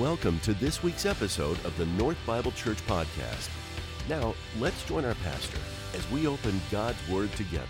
Welcome to this week's episode of the North Bible Church Podcast. Now, let's join our pastor as we open God's Word together.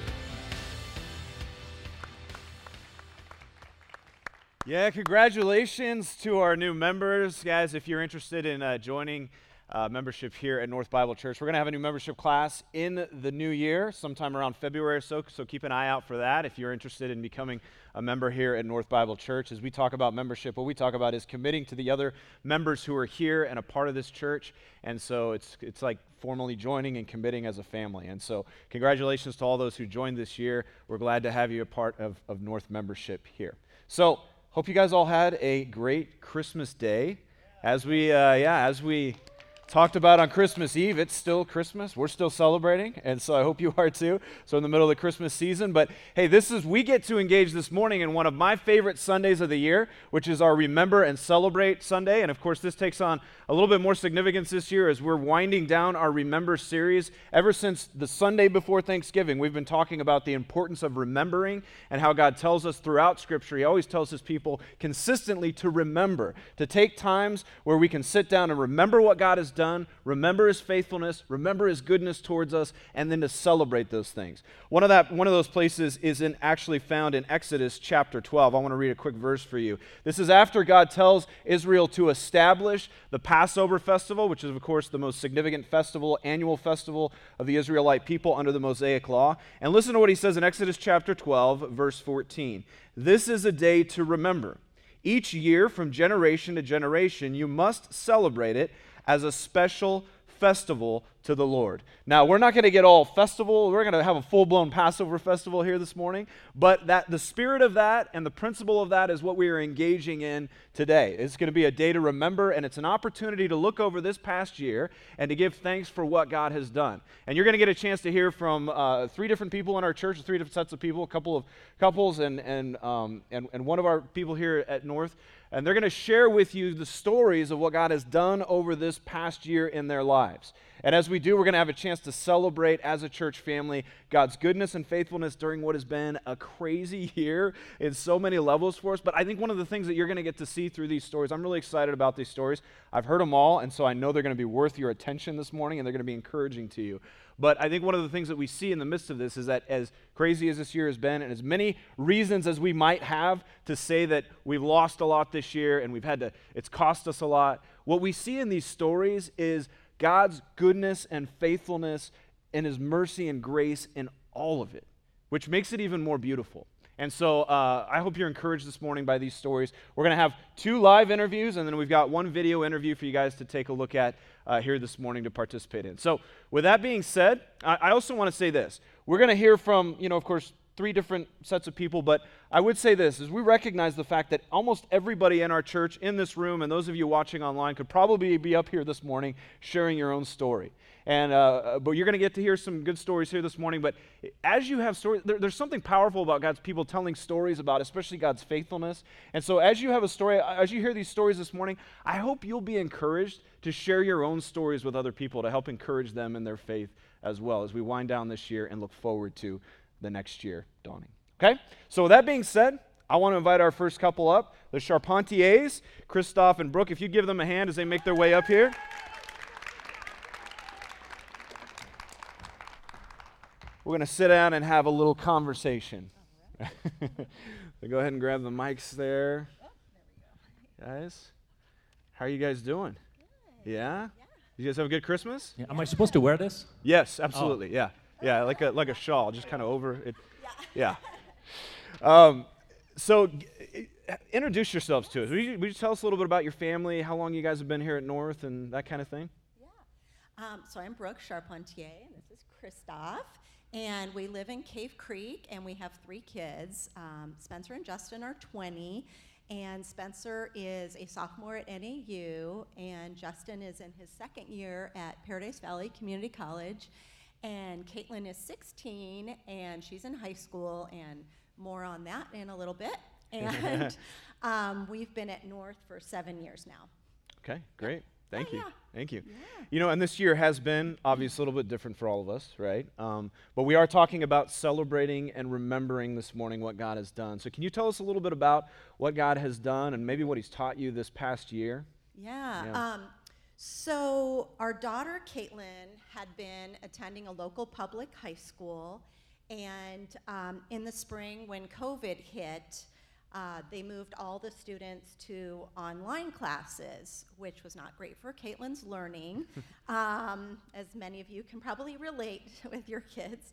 Yeah, congratulations to our new members. Guys, if you're interested in uh, joining uh, membership here at North Bible Church, we're going to have a new membership class in the new year, sometime around February or so, so keep an eye out for that if you're interested in becoming a member here at North Bible Church. As we talk about membership, what we talk about is committing to the other members who are here and a part of this church. And so it's, it's like formally joining and committing as a family. And so, congratulations to all those who joined this year. We're glad to have you a part of, of North membership here. So, hope you guys all had a great Christmas day. As we, uh, yeah, as we talked about on Christmas Eve. It's still Christmas. We're still celebrating, and so I hope you are too. So in the middle of the Christmas season, but hey, this is we get to engage this morning in one of my favorite Sundays of the year, which is our Remember and Celebrate Sunday. And of course, this takes on a little bit more significance this year as we're winding down our Remember series. Ever since the Sunday before Thanksgiving, we've been talking about the importance of remembering and how God tells us throughout Scripture. He always tells his people consistently to remember, to take times where we can sit down and remember what God has done remember his faithfulness, remember his goodness towards us, and then to celebrate those things. One of, that, one of those places is in, actually found in Exodus chapter 12. I want to read a quick verse for you. This is after God tells Israel to establish the Passover festival, which is, of course, the most significant festival, annual festival of the Israelite people under the Mosaic law. And listen to what he says in Exodus chapter 12, verse 14. This is a day to remember. Each year, from generation to generation, you must celebrate it as a special festival to the Lord. Now, we're not going to get all festival, we're going to have a full-blown Passover festival here this morning, but that the spirit of that and the principle of that is what we are engaging in today. It's going to be a day to remember and it's an opportunity to look over this past year and to give thanks for what God has done. And you're going to get a chance to hear from uh, three different people in our church, three different sets of people, a couple of couples and and um, and, and one of our people here at North and they're going to share with you the stories of what God has done over this past year in their lives. And as we do, we're going to have a chance to celebrate as a church family God's goodness and faithfulness during what has been a crazy year in so many levels for us. But I think one of the things that you're going to get to see through these stories, I'm really excited about these stories. I've heard them all, and so I know they're going to be worth your attention this morning and they're going to be encouraging to you. But I think one of the things that we see in the midst of this is that as crazy as this year has been, and as many reasons as we might have to say that we've lost a lot this year and we've had to, it's cost us a lot, what we see in these stories is God's goodness and faithfulness and his mercy and grace in all of it, which makes it even more beautiful. And so uh, I hope you're encouraged this morning by these stories. We're going to have two live interviews, and then we've got one video interview for you guys to take a look at uh, here this morning to participate in. So, with that being said, I, I also want to say this. We're going to hear from, you know, of course, three different sets of people, but I would say this is we recognize the fact that almost everybody in our church, in this room, and those of you watching online could probably be up here this morning sharing your own story. And, uh, but you're going to get to hear some good stories here this morning. But as you have stories, there, there's something powerful about God's people telling stories about, especially God's faithfulness. And so as you have a story, as you hear these stories this morning, I hope you'll be encouraged to share your own stories with other people to help encourage them in their faith as well as we wind down this year and look forward to the next year dawning. Okay? So, with that being said, I want to invite our first couple up, the Charpentiers, Christoph and Brooke. If you give them a hand as they make their way up here. We're going to sit down and have a little conversation. so go ahead and grab the mics there. Guys, how are you guys doing? Yeah? Did you guys have a good Christmas? Yeah, am I supposed to wear this? Yes, absolutely. Oh. Yeah. Yeah, like a like a shawl, just kind of over it. Yeah. Um, so, introduce yourselves to us. Would you, would you, tell us a little bit about your family, how long you guys have been here at North, and that kind of thing? Yeah. Um, so I'm Brooke Charpentier, and this is Christoph. And we live in Cave Creek, and we have three kids. Um, Spencer and Justin are 20, and Spencer is a sophomore at NAU, and Justin is in his second year at Paradise Valley Community College. And Caitlin is 16 and she's in high school, and more on that in a little bit. And um, we've been at North for seven years now. Okay, great. Thank oh, you. Yeah. Thank you. Yeah. You know, and this year has been obviously a little bit different for all of us, right? Um, but we are talking about celebrating and remembering this morning what God has done. So, can you tell us a little bit about what God has done and maybe what He's taught you this past year? Yeah. Yeah. Um, so our daughter Caitlin had been attending a local public high school, and um, in the spring when COVID hit, uh, they moved all the students to online classes, which was not great for Caitlin's learning, um, as many of you can probably relate with your kids.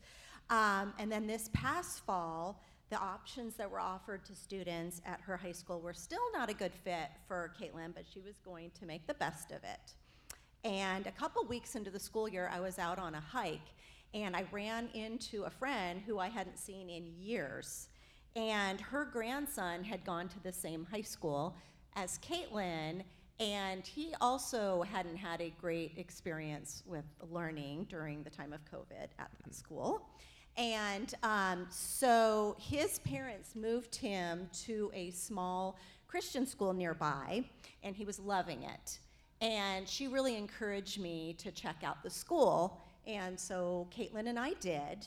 Um, and then this past fall, the options that were offered to students at her high school were still not a good fit for Caitlin, but she was going to make the best of it. And a couple weeks into the school year, I was out on a hike and I ran into a friend who I hadn't seen in years. And her grandson had gone to the same high school as Caitlin, and he also hadn't had a great experience with learning during the time of COVID at that school. And um, so his parents moved him to a small Christian school nearby, and he was loving it. And she really encouraged me to check out the school, and so Caitlin and I did.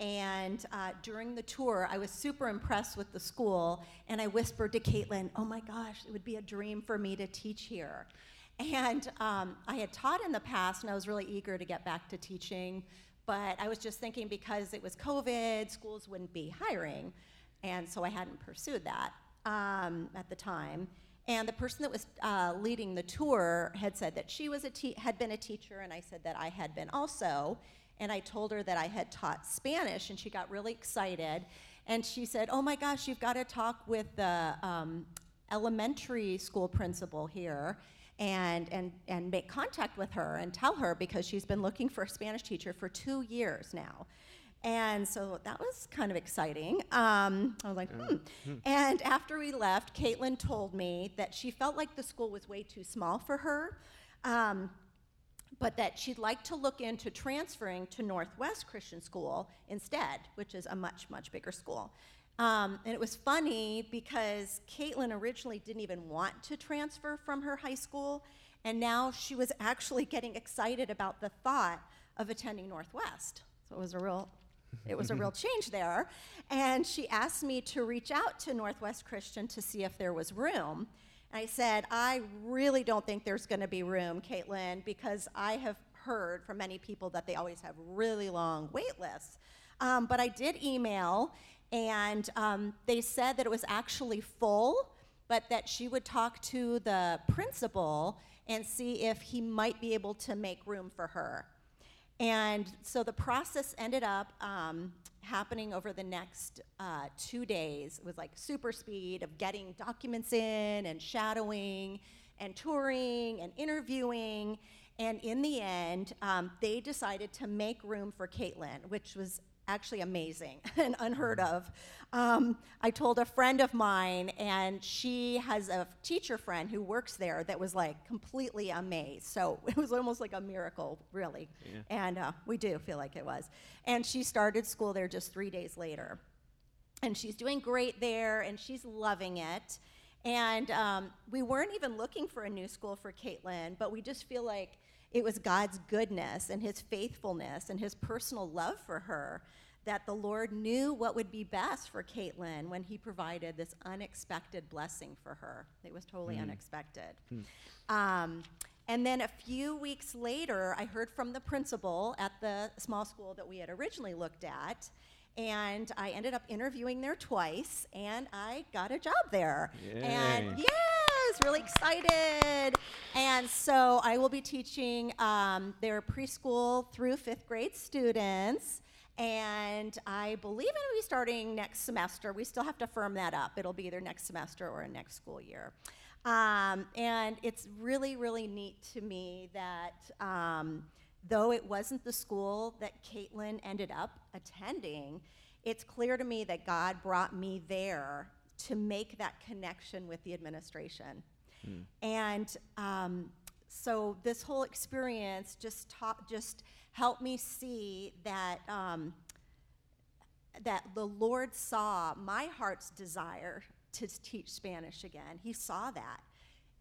And uh, during the tour, I was super impressed with the school, and I whispered to Caitlin, "Oh my gosh, it would be a dream for me to teach here." And um, I had taught in the past, and I was really eager to get back to teaching, but I was just thinking because it was COVID, schools wouldn't be hiring, and so I hadn't pursued that um, at the time. And the person that was uh, leading the tour had said that she was a te- had been a teacher, and I said that I had been also. And I told her that I had taught Spanish, and she got really excited. And she said, "Oh my gosh, you've got to talk with the um, elementary school principal here." And, and, and make contact with her and tell her because she's been looking for a Spanish teacher for two years now. And so that was kind of exciting. Um, I was like, hmm. And after we left, Caitlin told me that she felt like the school was way too small for her, um, but that she'd like to look into transferring to Northwest Christian School instead, which is a much, much bigger school. Um, and it was funny because Caitlin originally didn't even want to transfer from her high school, and now she was actually getting excited about the thought of attending Northwest. So it was a real it was a real change there. And she asked me to reach out to Northwest Christian to see if there was room. And I said, I really don't think there's going to be room, Caitlin, because I have heard from many people that they always have really long wait lists. Um, but I did email, and um, they said that it was actually full, but that she would talk to the principal and see if he might be able to make room for her. And so the process ended up um, happening over the next uh, two days. It was like super speed of getting documents in and shadowing and touring and interviewing. And in the end, um, they decided to make room for Caitlin, which was actually amazing and unheard of. Um, I told a friend of mine, and she has a teacher friend who works there that was like completely amazed. So it was almost like a miracle, really. Yeah. And uh, we do feel like it was. And she started school there just three days later. And she's doing great there, and she's loving it. And um, we weren't even looking for a new school for Caitlin, but we just feel like it was God's goodness and His faithfulness and His personal love for her that the Lord knew what would be best for Caitlin when He provided this unexpected blessing for her. It was totally unexpected. Um, and then a few weeks later, I heard from the principal at the small school that we had originally looked at. And I ended up interviewing there twice, and I got a job there. And Yay. Yes, really excited. And so I will be teaching um, their preschool through fifth grade students. And I believe it'll be starting next semester. We still have to firm that up. It'll be either next semester or next school year. Um, and it's really, really neat to me that um, though it wasn't the school that Caitlin ended up attending, it's clear to me that God brought me there to make that connection with the administration. And um, so this whole experience just taught, just helped me see that um, that the Lord saw my heart's desire to teach Spanish again. He saw that.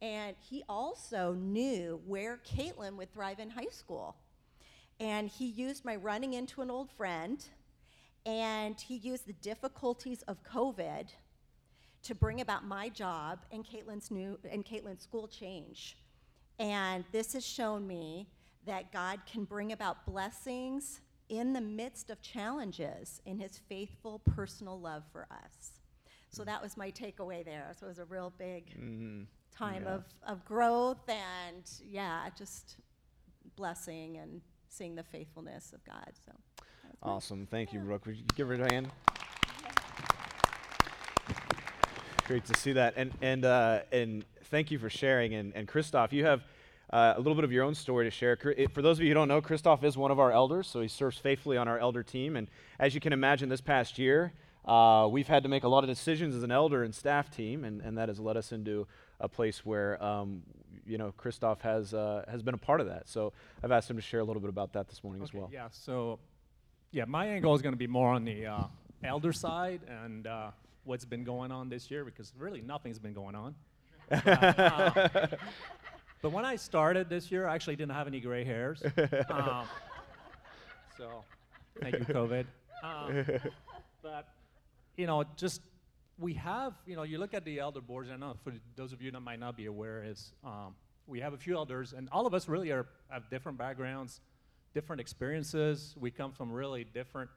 And he also knew where Caitlin would thrive in high school. And he used my running into an old friend, and he used the difficulties of COVID to bring about my job and Caitlin's new and Caitlin's school change. And this has shown me that God can bring about blessings in the midst of challenges in his faithful personal love for us. So that was my takeaway there. So it was a real big mm-hmm. time Yeah. of, of growth and, yeah, just blessing and seeing the faithfulness of God. So Awesome. Thank you, Brooke. Would you give her a hand? Great to see that. And, and, uh, and thank you for sharing. And, and Christoph, you have uh, a little bit of your own story to share. For those of you who don't know, Christoph is one of our elders, so he serves faithfully on our elder team. And as you can imagine, this past year, uh, we've had to make a lot of decisions as an elder and staff team, and, and that has led us into a place where, um, you know, Christoph has, uh, has been a part of that. So I've asked him to share a little bit about that this morning as well. Yeah, so, yeah, my angle is going to be more on the uh, elder side and uh, what's been going on this year because really nothing's been going on. But, uh, but when I started this year, I actually didn't have any gray hairs. Um, so, thank you, COVID. Um, but, you know, just we have, you know, you look at the elder boards, and I know for those of you that might not be aware, is um, we have a few elders, and all of us really are have different backgrounds, different experiences. We come from really different,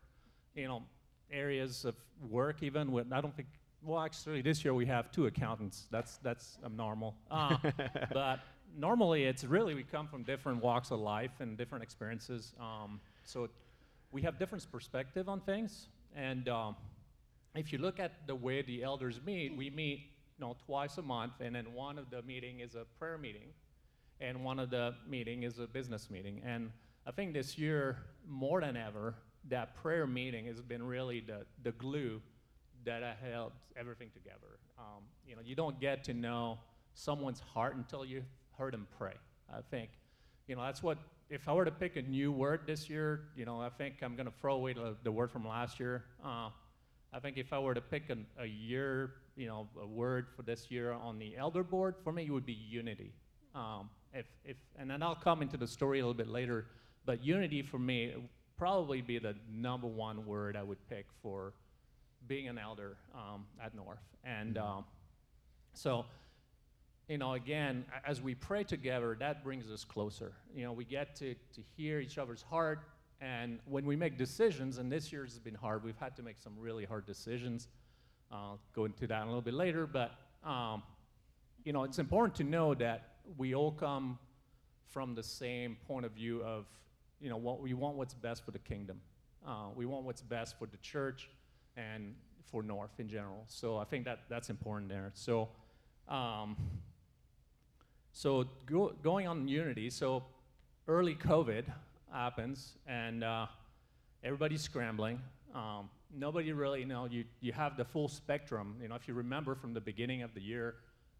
you know, areas of work. Even with, I don't think. Well, actually, this year we have two accountants. That's that's abnormal. Uh, but normally, it's really we come from different walks of life and different experiences. Um, so we have different perspective on things, and um, if you look at the way the elders meet, we meet you know twice a month, and then one of the meeting is a prayer meeting, and one of the meeting is a business meeting. And I think this year more than ever, that prayer meeting has been really the the glue that held everything together. Um, you know, you don't get to know someone's heart until you heard them pray. I think, you know, that's what. If I were to pick a new word this year, you know, I think I'm going to throw away the, the word from last year. Uh, I think if I were to pick an, a year, you know, a word for this year on the elder board, for me it would be unity. Um, if, if, and then I'll come into the story a little bit later, but unity for me probably be the number one word I would pick for being an elder um, at North. And um, so, you know, again, as we pray together, that brings us closer. You know, we get to, to hear each other's heart. And when we make decisions, and this year has been hard, we've had to make some really hard decisions. I'll go into that a little bit later. But, um, you know, it's important to know that we all come from the same point of view of, you know, what we want what's best for the kingdom. Uh, we want what's best for the church and for North in general. So I think that that's important there. So, um, so go, going on unity. So early COVID happens, and uh, everybody's scrambling. Um, nobody really, you know, you, you have the full spectrum. You know, if you remember from the beginning of the year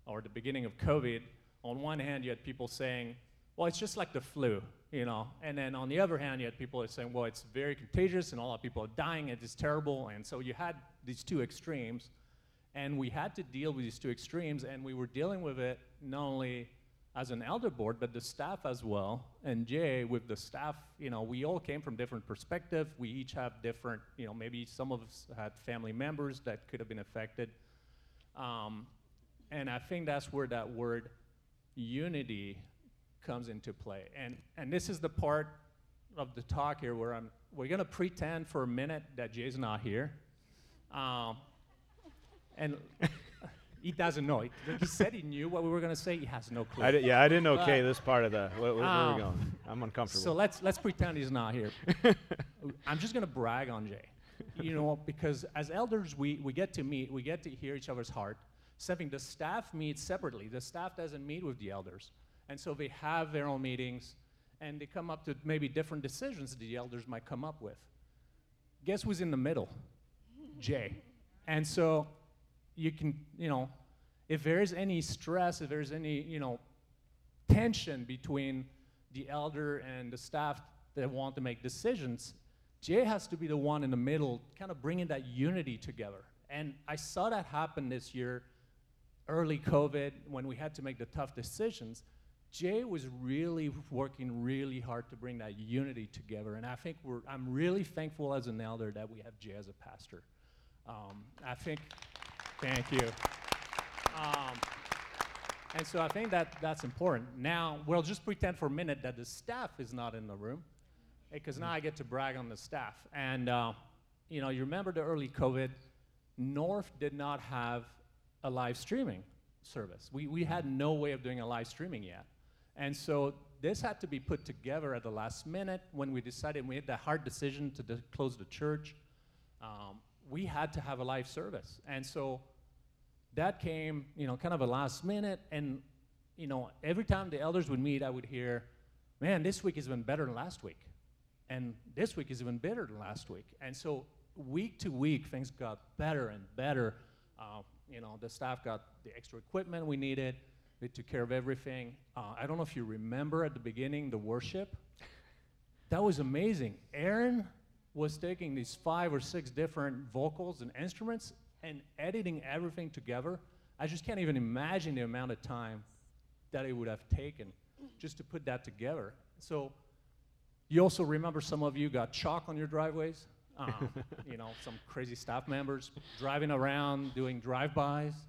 or the beginning of COVID, on one hand, you had people saying, well, it's just like the flu, you know. And then on the other hand, you had people that saying, well, it's very contagious and a lot of people are dying, it is terrible. And so you had these two extremes. And we had to deal with these two extremes, and we were dealing with it not only as an elder board, but the staff as well. And Jay, with the staff, you know, we all came from different perspective. We each have different, you know, maybe some of us had family members that could have been affected. Um, and I think that's where that word unity comes into play. And, and this is the part of the talk here where I'm, we're going to pretend for a minute that Jay's not here. Um, and he doesn't know. He, he said he knew what we were going to say. He has no clue. I di- yeah, I didn't okay this part of the. Where, where, where are we Um, going? I'm uncomfortable. So let's let's pretend he's not here. I'm just gonna brag on Jay, you know, because as elders we we get to meet, we get to hear each other's heart. Something the staff meets separately. The staff doesn't meet with the elders, and so they have their own meetings, and they come up to maybe different decisions that the elders might come up with. Guess who's in the middle? Jay. And so you can, you know, if there is any stress, if there's any, you know, tension between the elder and the staff that want to make decisions, Jay has to be the one in the middle, kind of bringing that unity together. And I saw that happen this year, early COVID, when we had to make the tough decisions. Jay was really working really hard to bring that unity together. And I think we're, I'm really thankful as an elder that we have Jay as a pastor. Um, I think Thank you. Um, and so I think that that's important. Now, we'll just pretend for a minute that the staff is not in the room, because now I get to brag on the staff. And, uh, you know, you remember the early COVID, North did not have a live streaming service. We, we had no way of doing a live streaming yet. And so this had to be put together at the last minute when we decided we made that hard decision to de- close the church. Um, we had to have a live service. And so that came, you know, kind of a last minute. And, you know, every time the elders would meet, I would hear, man, this week has been better than last week. And this week is even better than last week. And so week to week, things got better and better. Uh, you know, the staff got the extra equipment we needed. They took care of everything. Uh, I don't know if you remember at the beginning the worship. That was amazing. Aaron was taking these five or six different vocals and instruments and editing everything together. I just can't even imagine the amount of time that it would have taken just to put that together. So, you also remember some of you got chalk on your driveways. Um, you know, some crazy staff members driving around doing drive-bys.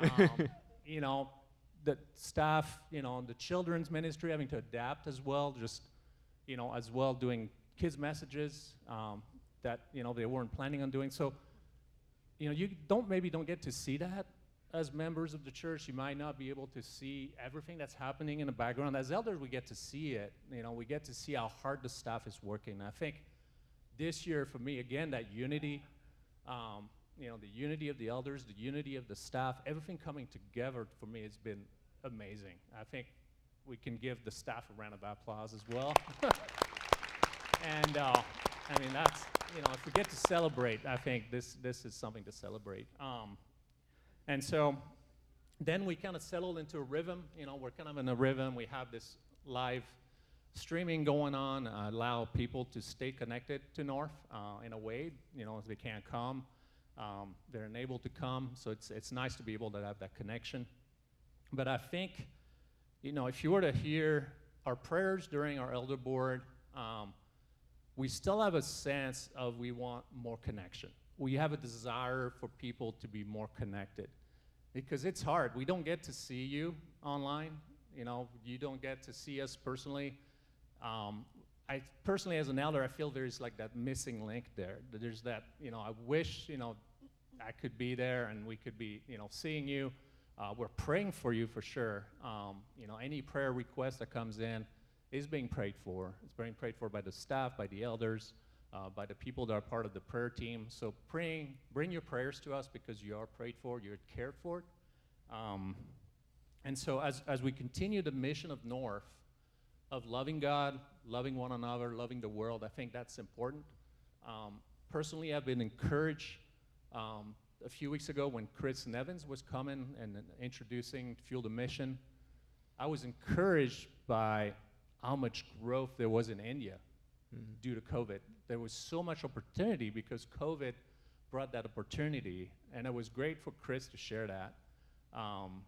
Um, you know, the staff, you know, the children's ministry having to adapt as well, just, you know, as well doing kids' messages um, that, you know, they weren't planning on doing. So, you know, you don't maybe don't get to see that as members of the church. You might not be able to see everything that's happening in the background. As elders, we get to see it. You know, we get to see how hard the staff is working. I think this year for me, again, that unity, um, you know, the unity of the elders, the unity of the staff, everything coming together for me has been amazing. I think we can give the staff a round of applause as well. and uh, I mean, that's, you know, if we get to celebrate, I think this, this is something to celebrate. Um, and so then we kind of settled into a rhythm. You know, we're kind of in a rhythm. We have this live streaming going on, uh, allow people to stay connected to North uh, in a way. You know, if they can't come, um, they're unable to come. So it's, it's nice to be able to have that connection. But I think, you know, if you were to hear our prayers during our elder board, um, we still have a sense of we want more connection. We have a desire for people to be more connected because it's hard. We don't get to see you online. You know, you don't get to see us personally. Um, I personally, as an elder, I feel there's like that missing link there. There's that, you know, I wish, you know, I could be there and we could be, you know, seeing you. Uh, we're praying for you for sure. Um, you know, any prayer request that comes in is being prayed for. It's being prayed for by the staff, by the elders, uh, by the people that are part of the prayer team. So praying, bring your prayers to us because you are prayed for, you're cared for. Um, and so as, as we continue the mission of North, of loving God, loving one another, loving the world, I think that's important. Um, personally, I've been encouraged um, a few weeks ago when Chris Nevins was coming and introducing Fuel the Mission. I was encouraged by how much growth there was in India mm-hmm. due to COVID. There was so much opportunity because COVID brought that opportunity, and it was great for Chris to share that. Um,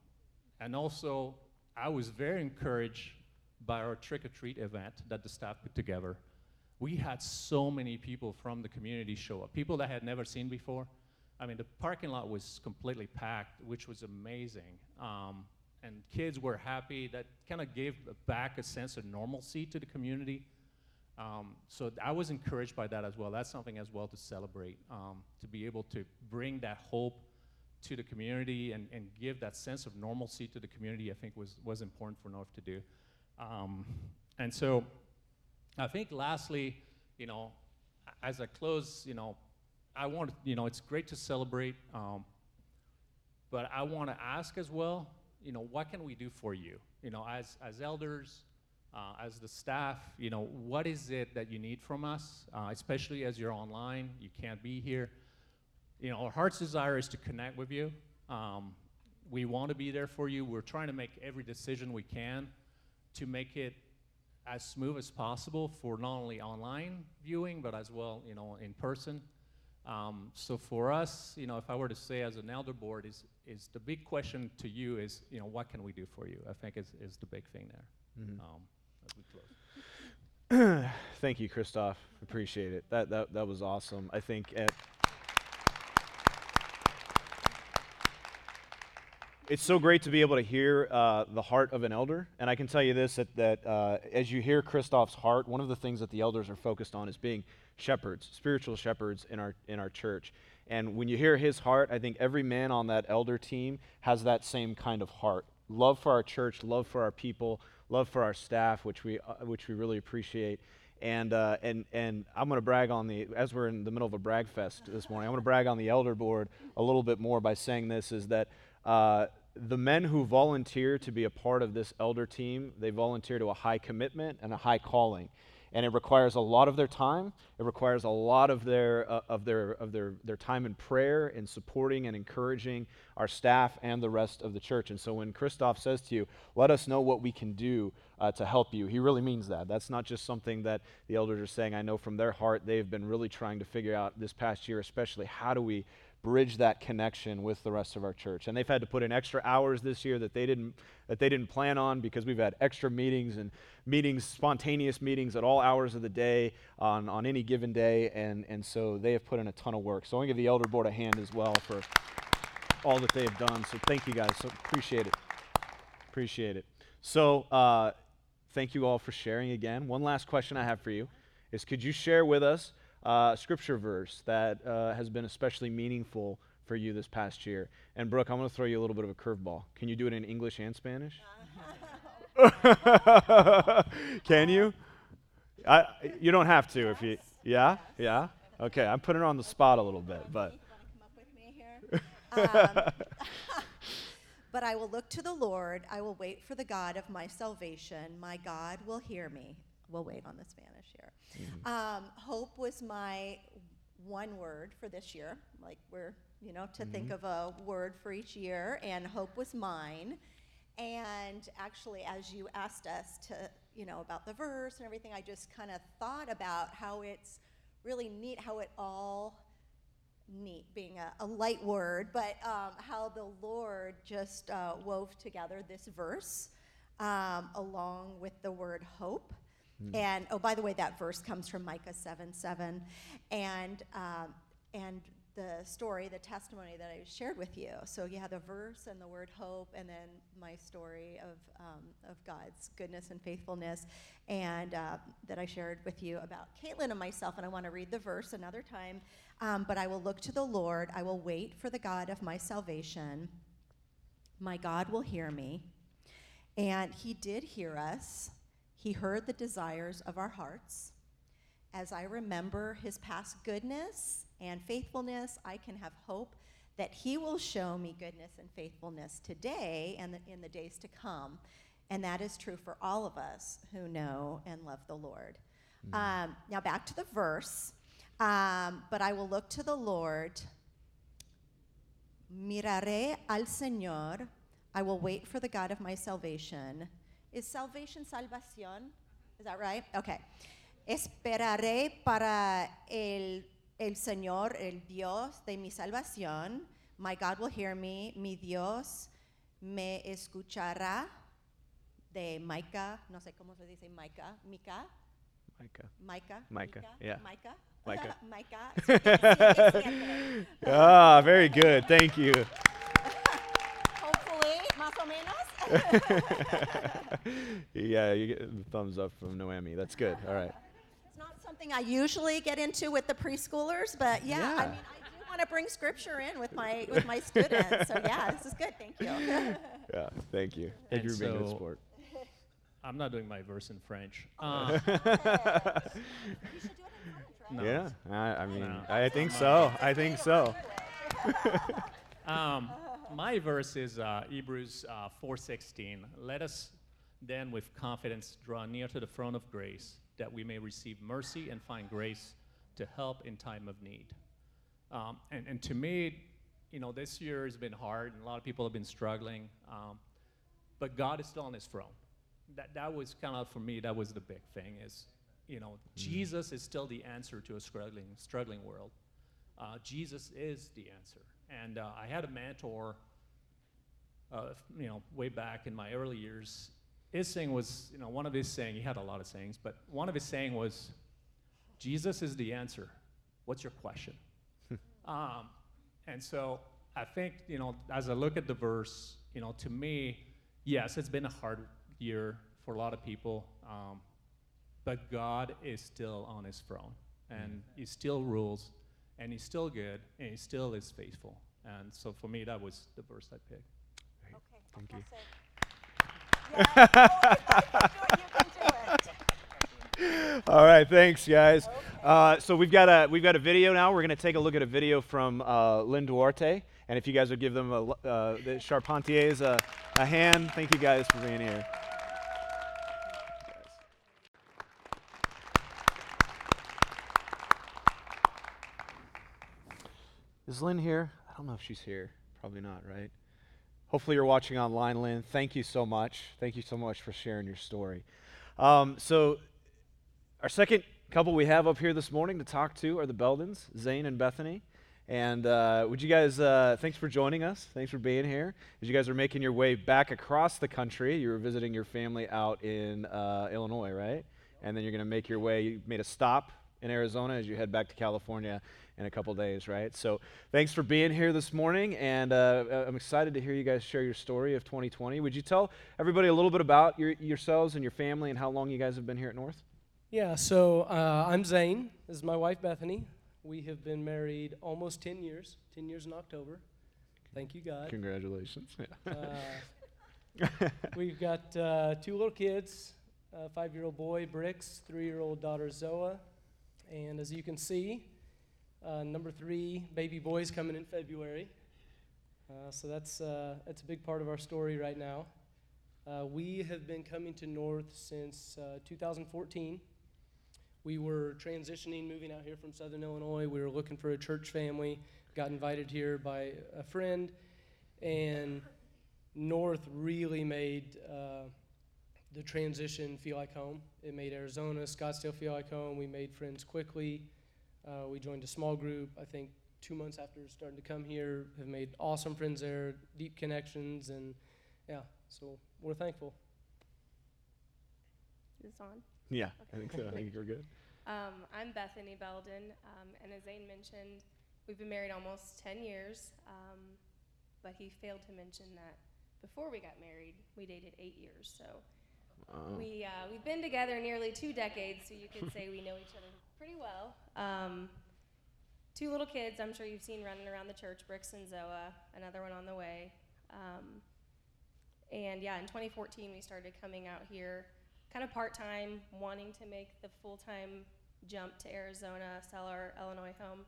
and also, I was very encouraged by our trick or treat event that the staff put together. We had so many people from the community show up, people that I had never seen before. I mean, the parking lot was completely packed, which was amazing. Um, and kids were happy. That kind of gave back a sense of normalcy to the community. Um, so I was encouraged by that as well. That's something as well to celebrate, um, to be able to bring that hope to the community and, and give that sense of normalcy to the community, I think was, was important for North to do. Um, and so I think lastly, you know, as I close, you know, I want, you know, it's great to celebrate, um, but I want to ask as well, you know, what can we do for you? You know, as, as elders, uh, as the staff, you know, what is it that you need from us, uh, especially as you're online, you can't be here. You know, our heart's desire is to connect with you. Um, we want to be there for you. We're trying to make every decision we can to make it as smooth as possible for not only online viewing, but as well, you know, in person. Um, so for us, you know, if I were to say as an elder board, is, is the big question to you is, you know, what can we do for you? I think is, is the big thing there. Mm-hmm. Um, as we close. Thank you, Christoph. Appreciate it. That, that, that was awesome. I think at it's so great to be able to hear uh, the heart of an elder. And I can tell you this that, that uh, as you hear Christoph's heart, one of the things that the elders are focused on is being shepherds, spiritual shepherds in our, in our church. And when you hear his heart, I think every man on that elder team has that same kind of heart love for our church, love for our people, love for our staff, which we, uh, which we really appreciate. And, uh, and, and I'm going to brag on the, as we're in the middle of a brag fest this morning, I'm going to brag on the elder board a little bit more by saying this is that uh, the men who volunteer to be a part of this elder team, they volunteer to a high commitment and a high calling and it requires a lot of their time. It requires a lot of their uh, of their of their their time in prayer and supporting and encouraging our staff and the rest of the church. And so when Christoph says to you, "Let us know what we can do uh, to help you," he really means that. That's not just something that the elders are saying. I know from their heart they've been really trying to figure out this past year, especially how do we bridge that connection with the rest of our church. And they've had to put in extra hours this year that they didn't that they didn't plan on because we've had extra meetings and meetings, spontaneous meetings at all hours of the day on, on any given day. And, and so they have put in a ton of work. So I want to give the elder board a hand as well for all that they have done. So thank you guys. So appreciate it. Appreciate it. So uh, thank you all for sharing again. One last question I have for you is could you share with us uh, scripture verse that uh, has been especially meaningful for you this past year. And Brooke, I'm going to throw you a little bit of a curveball. Can you do it in English and Spanish? Can you? I, you don't have to if you. Yeah, yeah. Okay, I'm putting her on the spot a little bit, but. Um, but I will look to the Lord. I will wait for the God of my salvation. My God will hear me. We'll wait on the Spanish here. Mm-hmm. Um, hope was my one word for this year. Like we're, you know, to mm-hmm. think of a word for each year, and hope was mine. And actually, as you asked us to, you know, about the verse and everything, I just kind of thought about how it's really neat how it all neat being a, a light word, but um, how the Lord just uh, wove together this verse um, along with the word hope. Mm. And oh, by the way, that verse comes from Micah 7 7. And, um, and the story, the testimony that I shared with you. So, yeah, the verse and the word hope, and then my story of, um, of God's goodness and faithfulness, and uh, that I shared with you about Caitlin and myself. And I want to read the verse another time. Um, but I will look to the Lord, I will wait for the God of my salvation. My God will hear me. And he did hear us. He heard the desires of our hearts. As I remember his past goodness and faithfulness, I can have hope that he will show me goodness and faithfulness today and in the days to come. And that is true for all of us who know and love the Lord. Mm. Um, now, back to the verse. Um, but I will look to the Lord. Miraré al Señor. I will wait for the God of my salvation. Is salvation salvación? Is that right? Okay. Esperaré para el, el Señor, el Dios de mi salvación. My God will hear me. Mi Dios me escuchará. De Micah, no sé cómo se dice Micah. Micah. Micah. Micah. Micah. Yeah. Micah. Micah. Micah. ah, very good. Thank you. yeah, you get the thumbs up from Noemi. That's good. All right. It's not something I usually get into with the preschoolers, but yeah, yeah. I mean, I do want to bring scripture in with my with my students. So yeah, this is good. Thank you. yeah, thank you. Thank you for being a good sport. I'm not doing my verse in French. Uh, no. Yeah, I, I mean, no. I think so. I think so. um, my verse is uh, Hebrews uh, 4:16. Let us then, with confidence, draw near to the throne of grace, that we may receive mercy and find grace to help in time of need. Um, and, and to me, you know, this year has been hard, and a lot of people have been struggling. Um, but God is still on His throne. That that was kind of for me. That was the big thing. Is you know, mm. Jesus is still the answer to a struggling struggling world. Uh, Jesus is the answer. And uh, I had a mentor, uh, you know, way back in my early years. His saying was, you know, one of his saying, he had a lot of sayings, but one of his saying was, Jesus is the answer. What's your question? um, and so I think, you know, as I look at the verse, you know, to me, yes, it's been a hard year for a lot of people, um, but God is still on His throne, and He still rules, and He's still good, and He still is faithful. And so for me, that was the verse I picked. Okay, Thank you. All right, thanks, guys. Uh, so we've got a we've got a video now. We're going to take a look at a video from uh, Lynn Duarte, and if you guys would give them a, l- uh, the Charpentiers a, a hand, thank you guys for being here. Is Lynn here? I don't know if she's here. Probably not, right? Hopefully you're watching online, Lynn. Thank you so much. Thank you so much for sharing your story. Um, so our second couple we have up here this morning to talk to are the Beldens, Zane and Bethany. And uh, would you guys, uh, thanks for joining us. Thanks for being here. As you guys are making your way back across the country, you were visiting your family out in uh, Illinois, right? And then you're going to make your way, you made a stop in Arizona as you head back to California in a couple days, right? So thanks for being here this morning. And uh, I'm excited to hear you guys share your story of 2020. Would you tell everybody a little bit about your, yourselves and your family and how long you guys have been here at North? Yeah, so uh, I'm Zane. This is my wife Bethany. We have been married almost 10 years, 10 years in October. Thank you, God. Congratulations. Uh, we've got uh, two little kids a five year old boy, Brix, three year old daughter, Zoa. And as you can see, uh, number three, baby boy's coming in February. Uh, so that's, uh, that's a big part of our story right now. Uh, we have been coming to North since uh, 2014. We were transitioning, moving out here from Southern Illinois. We were looking for a church family. Got invited here by a friend, and North really made uh, the transition feel like home. It made Arizona, Scottsdale feel like home. We made friends quickly. Uh, we joined a small group. I think two months after starting to come here, have made awesome friends there, deep connections, and yeah. So we're thankful. Is this on? yeah, I think so. I think you're good. Um, I'm Bethany Belden, um, and as Zane mentioned, we've been married almost 10 years, um, but he failed to mention that before we got married, we dated eight years. So Wow. we, uh, we've been together nearly two decades, so you could say we know each other pretty well. Um, two little kids, I'm sure you've seen running around the church, Brix and Zoa, another one on the way. Um, and yeah, in 2014, we started coming out here kind of part time, wanting to make the full time jump to Arizona, sell our Illinois home.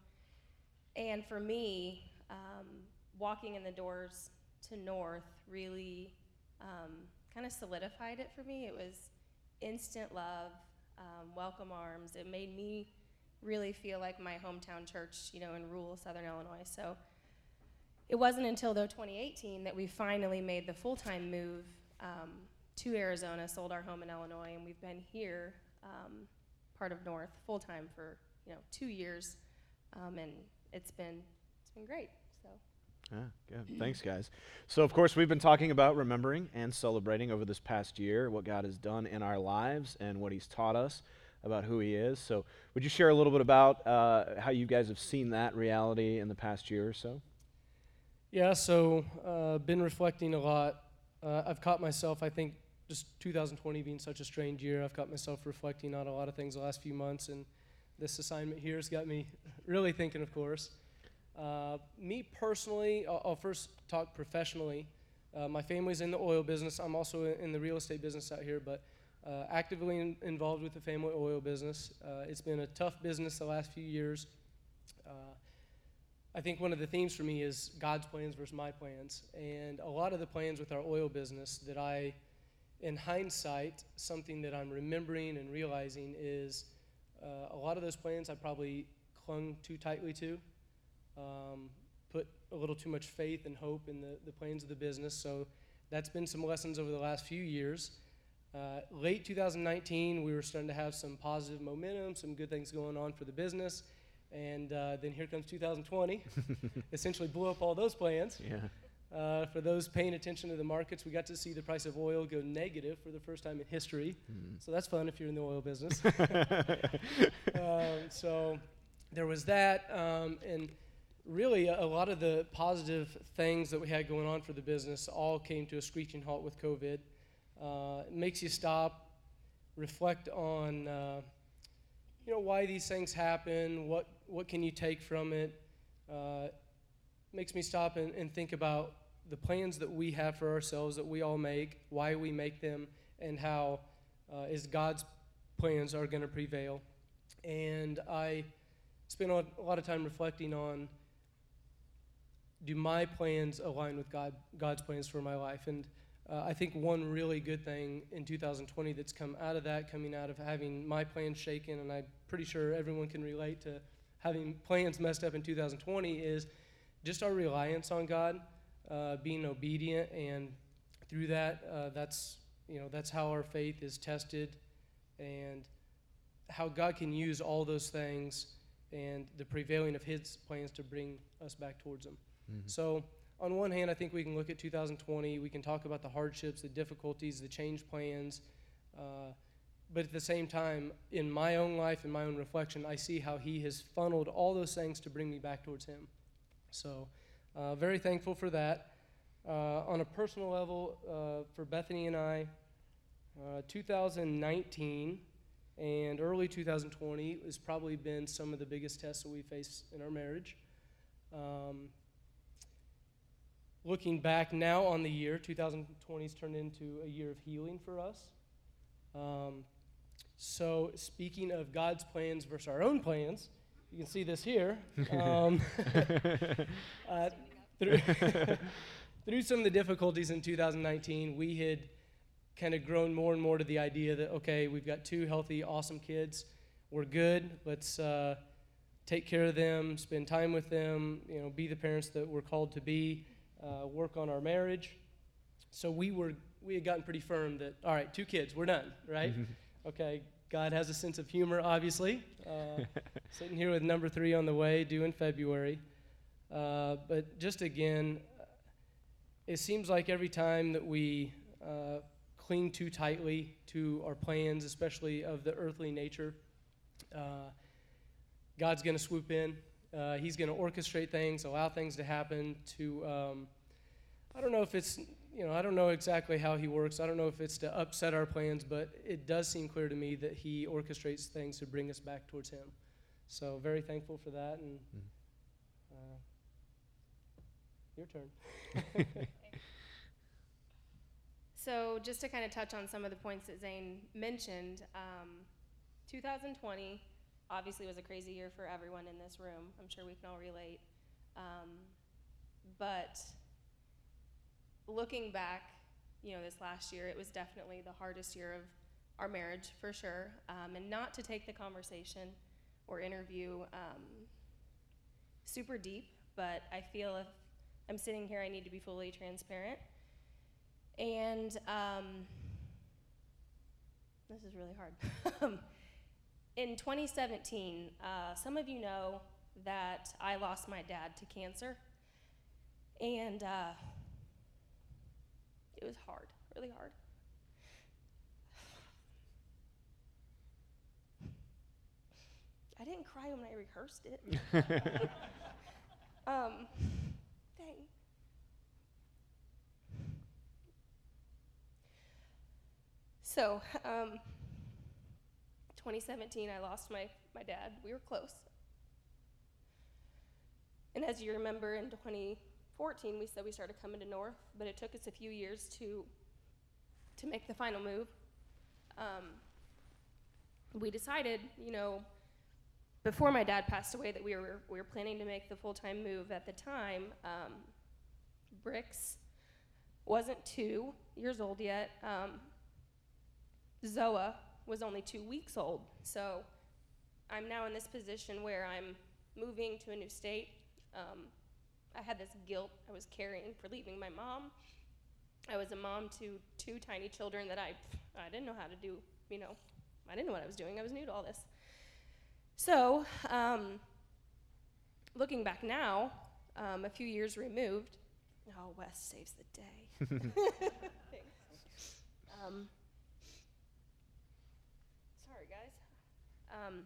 And for me, um, walking in the doors to North really um, kind of solidified it for me. It was instant love, um, welcome arms. It made me really feel like my hometown church, you know, in rural Southern Illinois. So it wasn't until though 2018 that we finally made the full-time move um, to Arizona, sold our home in Illinois, and we've been here, um, part of North, full-time for you know two years, um, and it's been it's been great. Yeah, good. Thanks, guys. So, of course, we've been talking about remembering and celebrating over this past year what God has done in our lives and what He's taught us about who He is. So, would you share a little bit about uh, how you guys have seen that reality in the past year or so? Yeah, so uh, been reflecting a lot. Uh, I've caught myself, I think, just 2020 being such a strange year, I've caught myself reflecting on a lot of things the last few months, and this assignment here has got me really thinking, of course. Uh, me personally, I'll, I'll first talk professionally. Uh, my family's in the oil business. I'm also in the real estate business out here, but uh, actively in, involved with the family oil business. Uh, it's been a tough business the last few years. Uh, I think one of the themes for me is God's plans versus my plans. And a lot of the plans with our oil business that I, in hindsight, something that I'm remembering and realizing is a lot of those plans I probably clung too tightly to, um, put a little too much faith and hope in the, the plans of the business. So that's been some lessons over the last few years. Uh, late 2019, we were starting to have some positive momentum, some good things going on for the business. And uh, then here comes 2020, essentially blew up all those plans. Yeah. Uh, for those paying attention to the markets, we got to see the price of oil go negative for the first time in history. So that's fun if you're in the oil business. um, so there was that. Um, and really, a, lot of the positive things that we had going on for the business all came to a screeching halt with COVID. Uh, it makes you stop, reflect on, uh, you know, why these things happen. What what can you take from it? Uh, makes me stop and, and think about the plans that we have for ourselves that we all make, why we make them, and how uh, is God's plans are going to prevail. And I spent a lot of time reflecting on do my plans align with God, God's plans for my life? And uh, I think one really good thing in 2020 that's come out of that, coming out of having my plans shaken, and I'm pretty sure everyone can relate to having plans messed up in 2020, is just our reliance on God, uh, being obedient, and through that, uh, that's you know that's how our faith is tested, and how God can use all those things and the prevailing of His plans to bring us back towards Him. Mm-hmm. So, on one hand, I think we can look at 2020. We can talk about the hardships, the difficulties, the change plans. Uh, but at the same time, in my own life, in my own reflection, I see how He has funneled all those things to bring me back towards Him. So, uh, very thankful for that. Uh, on a personal level, uh, for Bethany and I, uh, 2019 and early 2020 has probably been some of the biggest tests that we face in our marriage. Um, looking back now on the year, 2020 has turned into a year of healing for us. Um, so, speaking of God's plans versus our own plans, you can see this here. Um, uh, through, through some of the difficulties in 2019, we had kind of grown more and more to the idea that, okay, we've got two healthy, awesome kids. We're good. Let's uh, take care of them, spend time with them, you know, be the parents that we're called to be, uh, work on our marriage. So we were, we had gotten pretty firm that, all right, two kids, we're done, right? okay, God has a sense of humor, obviously. Uh, sitting here with number three on the way, due in February. Uh, but just again, it seems like every time that we uh, cling too tightly to our plans, especially of the earthly nature. Uh, God's going to swoop in. Uh, he's going to orchestrate things, allow things to happen. To um, I don't know if it's you know I don't know exactly how he works. I don't know if it's to upset our plans, but it does seem clear to me that he orchestrates things to bring us back towards him. So very thankful for that, and hmm. uh, your turn. So, just to kind of touch on some of the points that Zane mentioned, um, 2020 obviously was a crazy year for everyone in this room. I'm sure we can all relate. Um, but looking back, you know, this last year, it was definitely the hardest year of our marriage for sure. Um, and not to take the conversation or interview um, super deep, but I feel if I'm sitting here, I need to be fully transparent. And um, this is really hard. in 2017, uh, some of you know that I lost my dad to cancer. And uh, it was hard, really hard. I didn't cry when I rehearsed it. um, dang. So, um, 2017, I lost my, my dad. We were close. And as you remember, in 2014, we said we started coming to North, but it took us a few years to, to make the final move. Um, we decided, you know, before my dad passed away, that we were, we were planning to make the full time move. At the time, um, Brix wasn't two years old yet. Um, Zoa was only two weeks old. So I'm now in this position where I'm moving to a new state. Um, I had this guilt I was carrying for leaving my mom. I was a mom to two tiny children that I, I didn't know how to do, you know, I didn't know what I was doing. I was new to all this. So, um, looking back now, um, a few years removed, oh, Wes saves the day. um, Um,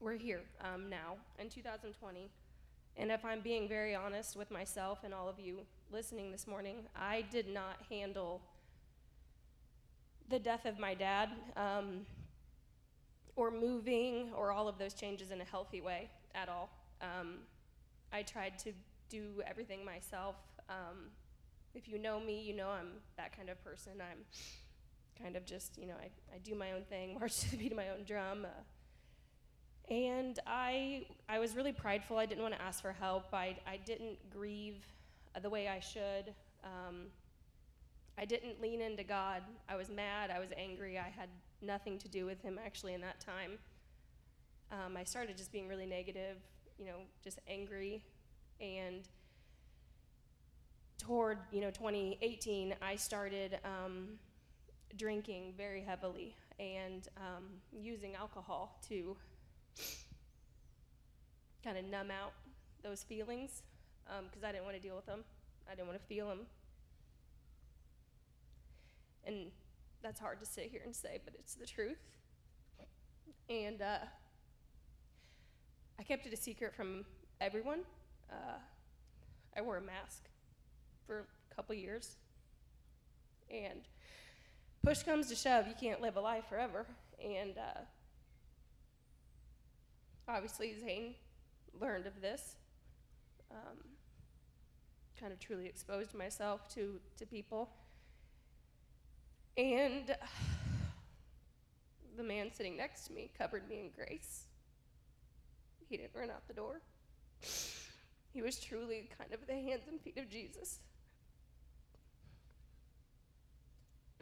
we're here um, now in 2020. And if I'm being very honest with myself and all of you listening this morning, I did not handle the death of my dad um, or moving or all of those changes in a healthy way at all. Um, I tried to do everything myself. Um, if you know me, you know I'm that kind of person. I'm kind of just, you know, I, I do my own thing, march to the beat of my own drum. Uh, and I, I was really prideful. I didn't want to ask for help. I, I didn't grieve the way I should. Um, I didn't lean into God. I was mad. I was angry. I had nothing to do with Him actually in that time. Um, I started just being really negative, you know, just angry. And toward, you know, 2018, I started um, drinking very heavily and um, using alcohol to kind of numb out those feelings because um, I didn't want to deal with them. I didn't want to feel them. And that's hard to sit here and say, but it's the truth. And uh, I kept it a secret from everyone. Uh, I wore a mask for a couple years. And push comes to shove, you can't live a life forever. And uh, obviously, Zane learned of this. Um, kind of truly exposed myself to, to people. And the man sitting next to me covered me in grace. He didn't run out the door. He was truly kind of the hands and feet of Jesus.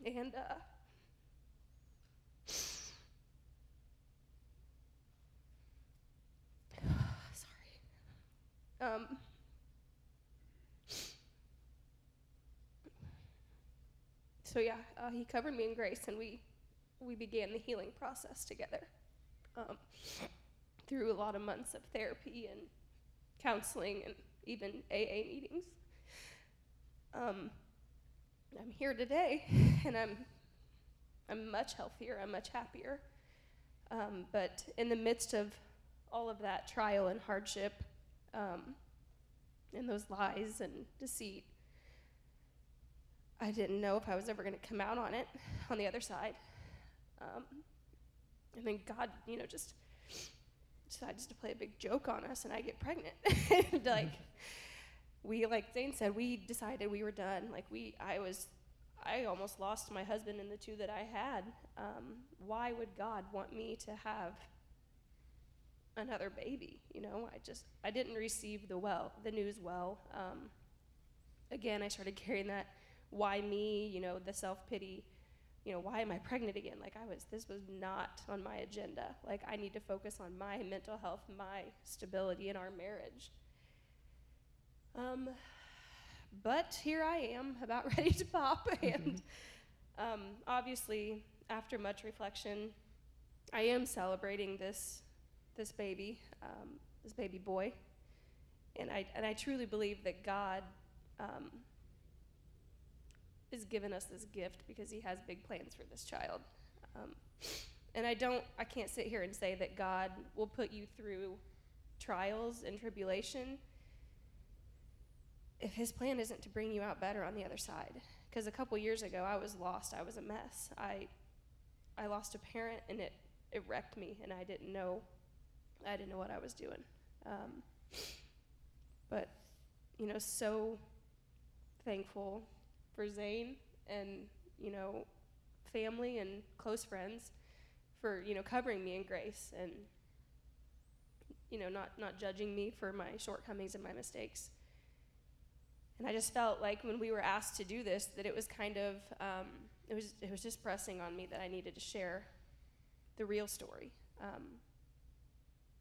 And, uh, sorry. Um, so yeah, uh, he covered me in grace, and we we began the healing process together um, through a lot of months of therapy and counseling and even AA meetings. Um, I'm here today, and I'm I'm much healthier. I'm much happier. Um, but in the midst of all of that trial and hardship, um, and those lies and deceit, I didn't know if I was ever going to come out on it on the other side. Um, and then God, you know, just decides to play a big joke on us, and I get pregnant. like, we, like Zane said, we decided we were done. Like, we, I was, I almost lost my husband and the two that I had. Um, why would God want me to have another baby? You know, I just, I didn't receive the well, the news well. Um, again, I started carrying that why me, you know, the self pity, you know, why am I pregnant again? Like, I was, this was not on my agenda. Like, I need to focus on my mental health, my stability in our marriage. Um, but here I am, about ready to pop. and um, obviously, after much reflection, I am celebrating this, this baby, um, this baby boy. And I, and I truly believe that God um, has given us this gift because he has big plans for this child. Um, and I don't, I can't sit here and say that God will put you through trials and tribulation if his plan isn't to bring you out better on the other side. Because a couple years ago, I was lost. I was a mess. I, I lost a parent, and it, it wrecked me, and I didn't know, I didn't know what I was doing. Um, but, you know, so thankful for Zane and, you know, family and close friends for, you know, covering me in grace and, you know, not, not judging me for my shortcomings and my mistakes. And I just felt like when we were asked to do this, that it was kind of, um, it, was, it was just pressing on me that I needed to share the real story. Um,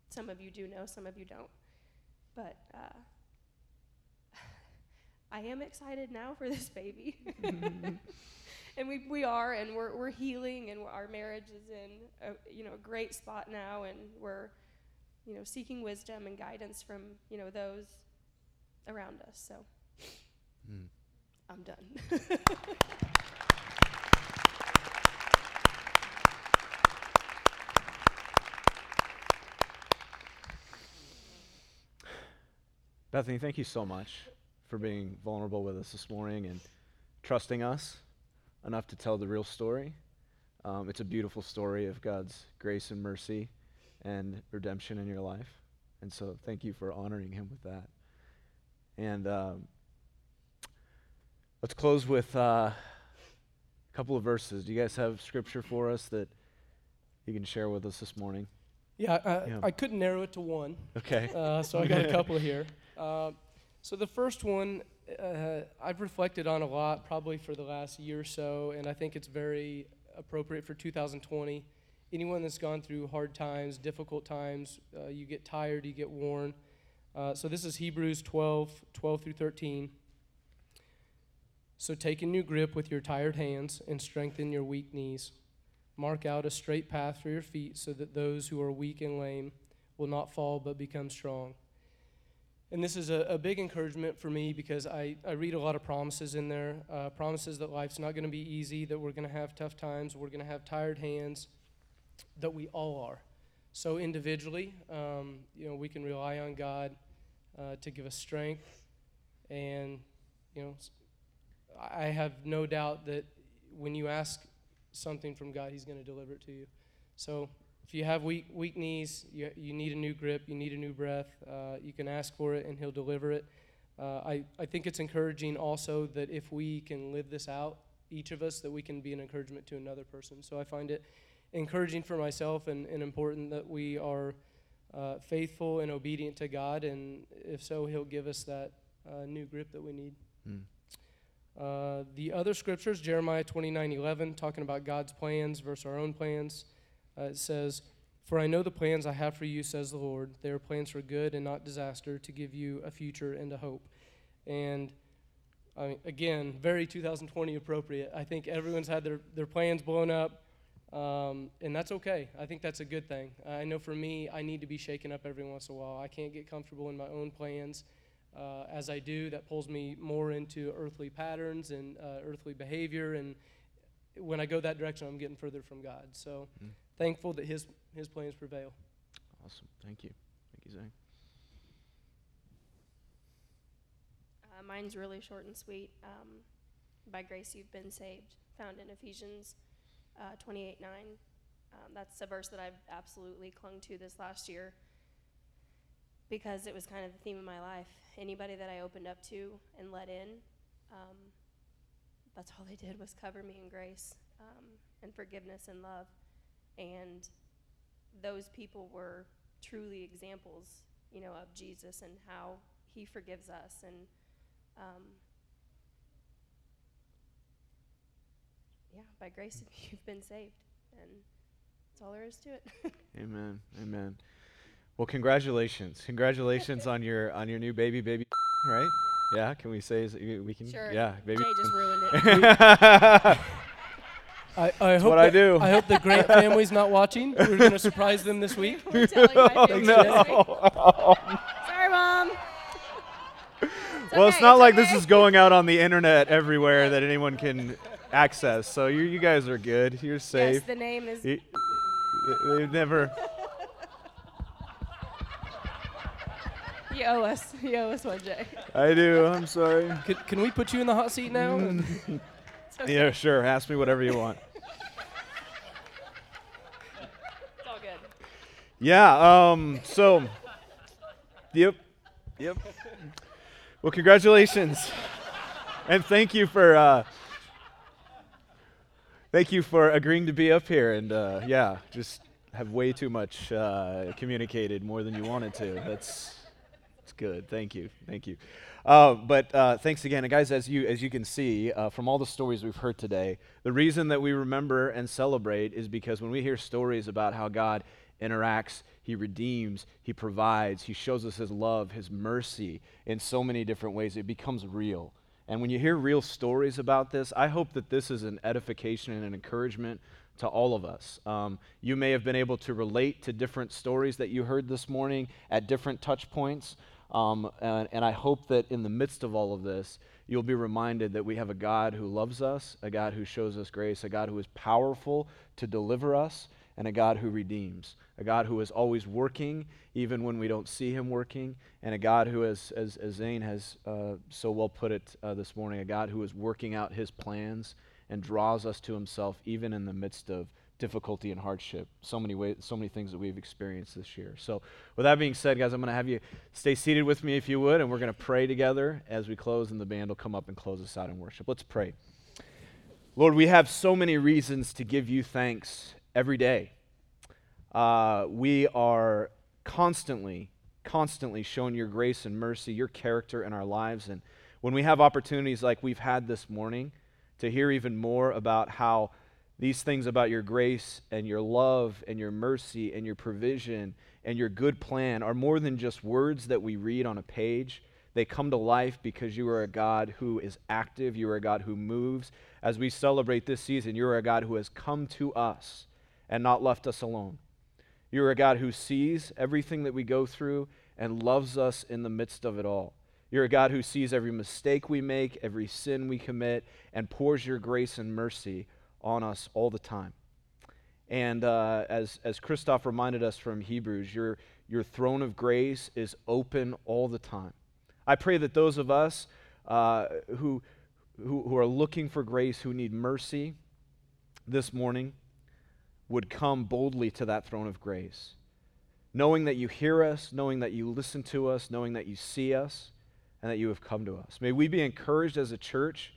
some of you do know, some of you don't. But uh, I am excited now for this baby. and we, we are, and we're, we're healing, and our marriage is in a, you know, a great spot now, and we're you know, seeking wisdom and guidance from you know, those around us. So Mm. I'm done. Bethany, thank you so much for being vulnerable with us this morning and trusting us enough to tell the real story. Um, it's a beautiful story of God's grace and mercy and redemption in your life. And so thank you for honoring him with that. And um, let's close with uh, a couple of verses. Do you guys have scripture for us that you can share with us this morning? Yeah, I, Yeah. I couldn't narrow it to one, Okay. uh, so I got a couple here. Uh, so the first one uh, I've reflected on a lot, probably for the last year or so, and I think it's very appropriate for 2020. Anyone that's gone through hard times, difficult times, uh, you get tired, you get worn. Uh, so this is Hebrews 12, 12 through 13. So take a new grip with your tired hands and strengthen your weak knees. Mark out a straight path for your feet so that those who are weak and lame will not fall but become strong. And this is a, a big encouragement for me because I, I read a lot of promises in there uh, promises that life's not going to be easy, that we're going to have tough times, we're going to have tired hands, that we all are. So, individually, um, you know, we can rely on God uh, to give us strength. And, you know, I have no doubt that when you ask something from God, He's going to deliver it to you. So, if you have weak, weak knees, you, you need a new grip, you need a new breath, uh, you can ask for it and He'll deliver it. Uh, I, I think it's encouraging also that if we can live this out, each of us, that we can be an encouragement to another person. So I find it encouraging for myself and, and important that we are uh, faithful and obedient to God, and if so, He'll give us that uh, new grip that we need. Mm. Uh, the other scriptures, Jeremiah 29 11, talking about God's plans versus our own plans. Uh, it says, For I know the plans I have for you, says the Lord. They are plans for good and not disaster, to give you a future and a hope. And I mean, again, very 2020 appropriate. I think everyone's had their, their plans blown up, um, and that's okay. I think that's a good thing. I know for me, I need to be shaken up every once in a while. I can't get comfortable in my own plans. Uh, as I do, that pulls me more into earthly patterns and uh, earthly behavior. And when I go that direction, I'm getting further from God. So Mm. thankful that His His plans prevail. Awesome. Thank you. Thank you, Zach. Uh, mine's really short and sweet. Um, by grace you've been saved, found in Ephesians uh, 28 9. Um, that's a verse that I've absolutely clung to this last year because it was kind of the theme of my life. Anybody that I opened up to and let in, um, that's all they did was cover me in grace um, and forgiveness and love. And those people were truly examples, you know, of Jesus and how he forgives us and um, yeah, by grace you've been saved, and that's all there is to it. Amen. Amen. Well, congratulations. Congratulations on your on your new baby baby, right? Yeah, can we say is it- we can Sure. Yeah, baby. Jay just ruined it. I, I hope what I do. I hope the Grant family's not watching. We're going to surprise them this week. We're telling my family this week. no. Sorry, mom. well, it's not it's like okay. this is going out on the internet everywhere that anyone can access. So you you guys are good. You're safe. Yes, safe. the name is. You- They've never. You owe us. You owe us one, Jay. I do. I'm sorry. Can, can we put you in the hot seat now? Mm. Okay. Yeah, sure. Ask me whatever you want. It's all good. Yeah. Um. So. Yep. Yep. Well, congratulations, and thank you for. Uh, thank you for agreeing to be up here, and uh, yeah, just have way too much uh, communicated more than you wanted to. That's that's good. Thank you. Thank you. Uh, but uh, thanks again, and guys. As you as you can see uh, from all the stories we've heard today, the reason that we remember and celebrate is because when we hear stories about how God interacts, He redeems, He provides, He shows us His love, His mercy in so many different ways, it becomes real. And when you hear real stories about this, I hope that this is an edification and an encouragement to all of us. Um, you may have been able to relate to different stories that you heard this morning at different touch points. Um, and, and I hope that in the midst of all of this, you'll be reminded that we have a God who loves us, a God who shows us grace, a God who is powerful to deliver us, and a God who redeems, a God who is always working even when we don't see him working, and a God who, as, as, as Zane has uh, so well put it uh, this morning, a God who is working out his plans and draws us to himself even in the midst of difficulty and hardship. So many ways, so many things that we've experienced this year. So, with that being said, guys, I'm going to have you stay seated with me if you would, and we're going to pray together as we close, and the band will come up and close us out in worship. Let's pray. Lord, we have so many reasons to give you thanks every day. Uh, we are constantly, constantly showing your grace and mercy, your character in our lives. And when we have opportunities like we've had this morning to hear even more about how these things about your grace and your love and your mercy and your provision and your good plan are more than just words that we read on a page. They come to life because you are a God who is active. You are a God who moves. As we celebrate this season, you are a God who has come to us and not left us alone. You are a God who sees everything that we go through and loves us in the midst of it all. You're a God who sees every mistake we make, every sin we commit, and pours your grace and mercy on us all the time. And uh, as, as Christoph reminded us from Hebrews, your, your throne of grace is open all the time. I pray that those of us uh, who, who, who are looking for grace, who need mercy this morning, would come boldly to that throne of grace, knowing that you hear us, knowing that you listen to us, knowing that you see us, and that you have come to us. May we be encouraged as a church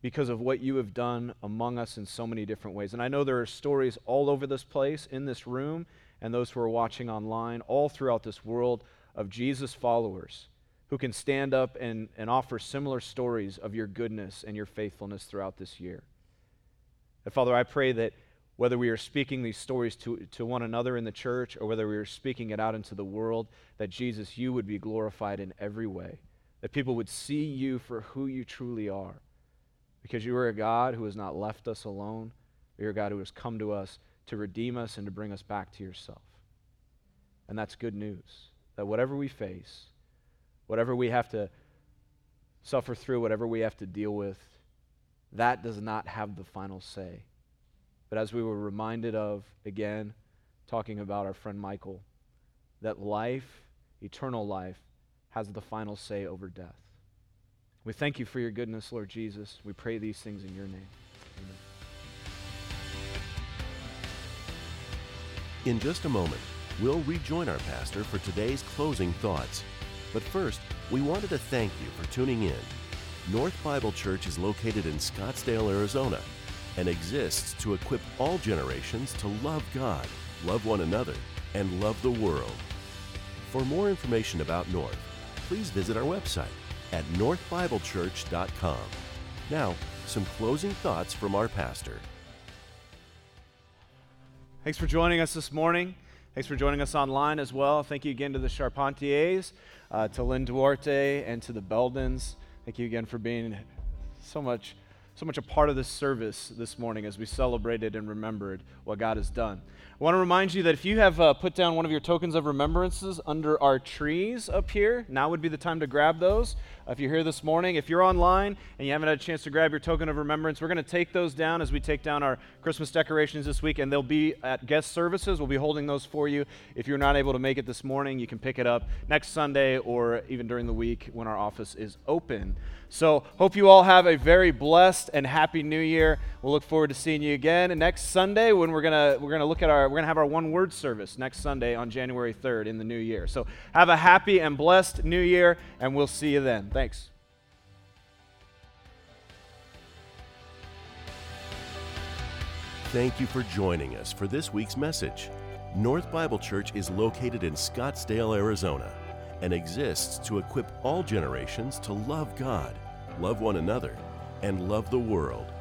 because of what you have done among us in so many different ways. And I know there are stories all over this place, in this room, and those who are watching online, all throughout this world of Jesus followers who can stand up and, and offer similar stories of your goodness and your faithfulness throughout this year. And Father, I pray that whether we are speaking these stories to, to one another in the church or whether we are speaking it out into the world, that Jesus, you would be glorified in every way, that people would see you for who you truly are because you are a God who has not left us alone. You're a God who has come to us to redeem us and to bring us back to yourself. And that's good news. That whatever we face, whatever we have to suffer through, whatever we have to deal with, that does not have the final say. But as we were reminded of, again, talking about our friend Michael, that life, eternal life, has the final say over death. We thank you for your goodness, Lord Jesus. We pray these things in your name. Amen. In just a moment, we'll rejoin our pastor for today's closing thoughts. But first, we wanted to thank you for tuning in. North Bible Church is located in Scottsdale, Arizona, and exists to equip all generations to love God, love one another, and love the world. For more information about North, please visit our website at northbiblechurch.com. Now, some closing thoughts from our pastor. Thanks for joining us this morning. Thanks for joining us online as well. Thank you again to the Charpentiers, uh, to Lynn Duarte, and to the Beldens. Thank you again for being so much, so much a part of this service this morning as we celebrated and remembered what God has done. I want to remind you that if you have uh, put down one of your tokens of remembrances under our trees up here, now would be the time to grab those. Uh, if you're here this morning, if you're online and you haven't had a chance to grab your token of remembrance, we're going to take those down as we take down our Christmas decorations this week, and they'll be at guest services. We'll be holding those for you. If you're not able to make it this morning, you can pick it up next Sunday or even during the week when our office is open. So, hope you all have a very blessed and happy new year. We'll look forward to seeing you again next Sunday when we're going to we're going to look at our we're going to have our one word service next Sunday on January 3rd in the new year. So, have a happy and blessed new year and we'll see you then. Thanks. Thank you for joining us for this week's message. North Bible Church is located in Scottsdale, Arizona and exists to equip all generations to love God, love one another, and love the world.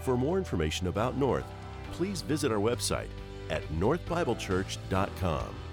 For more information about North, please visit our website at northbiblechurch.com.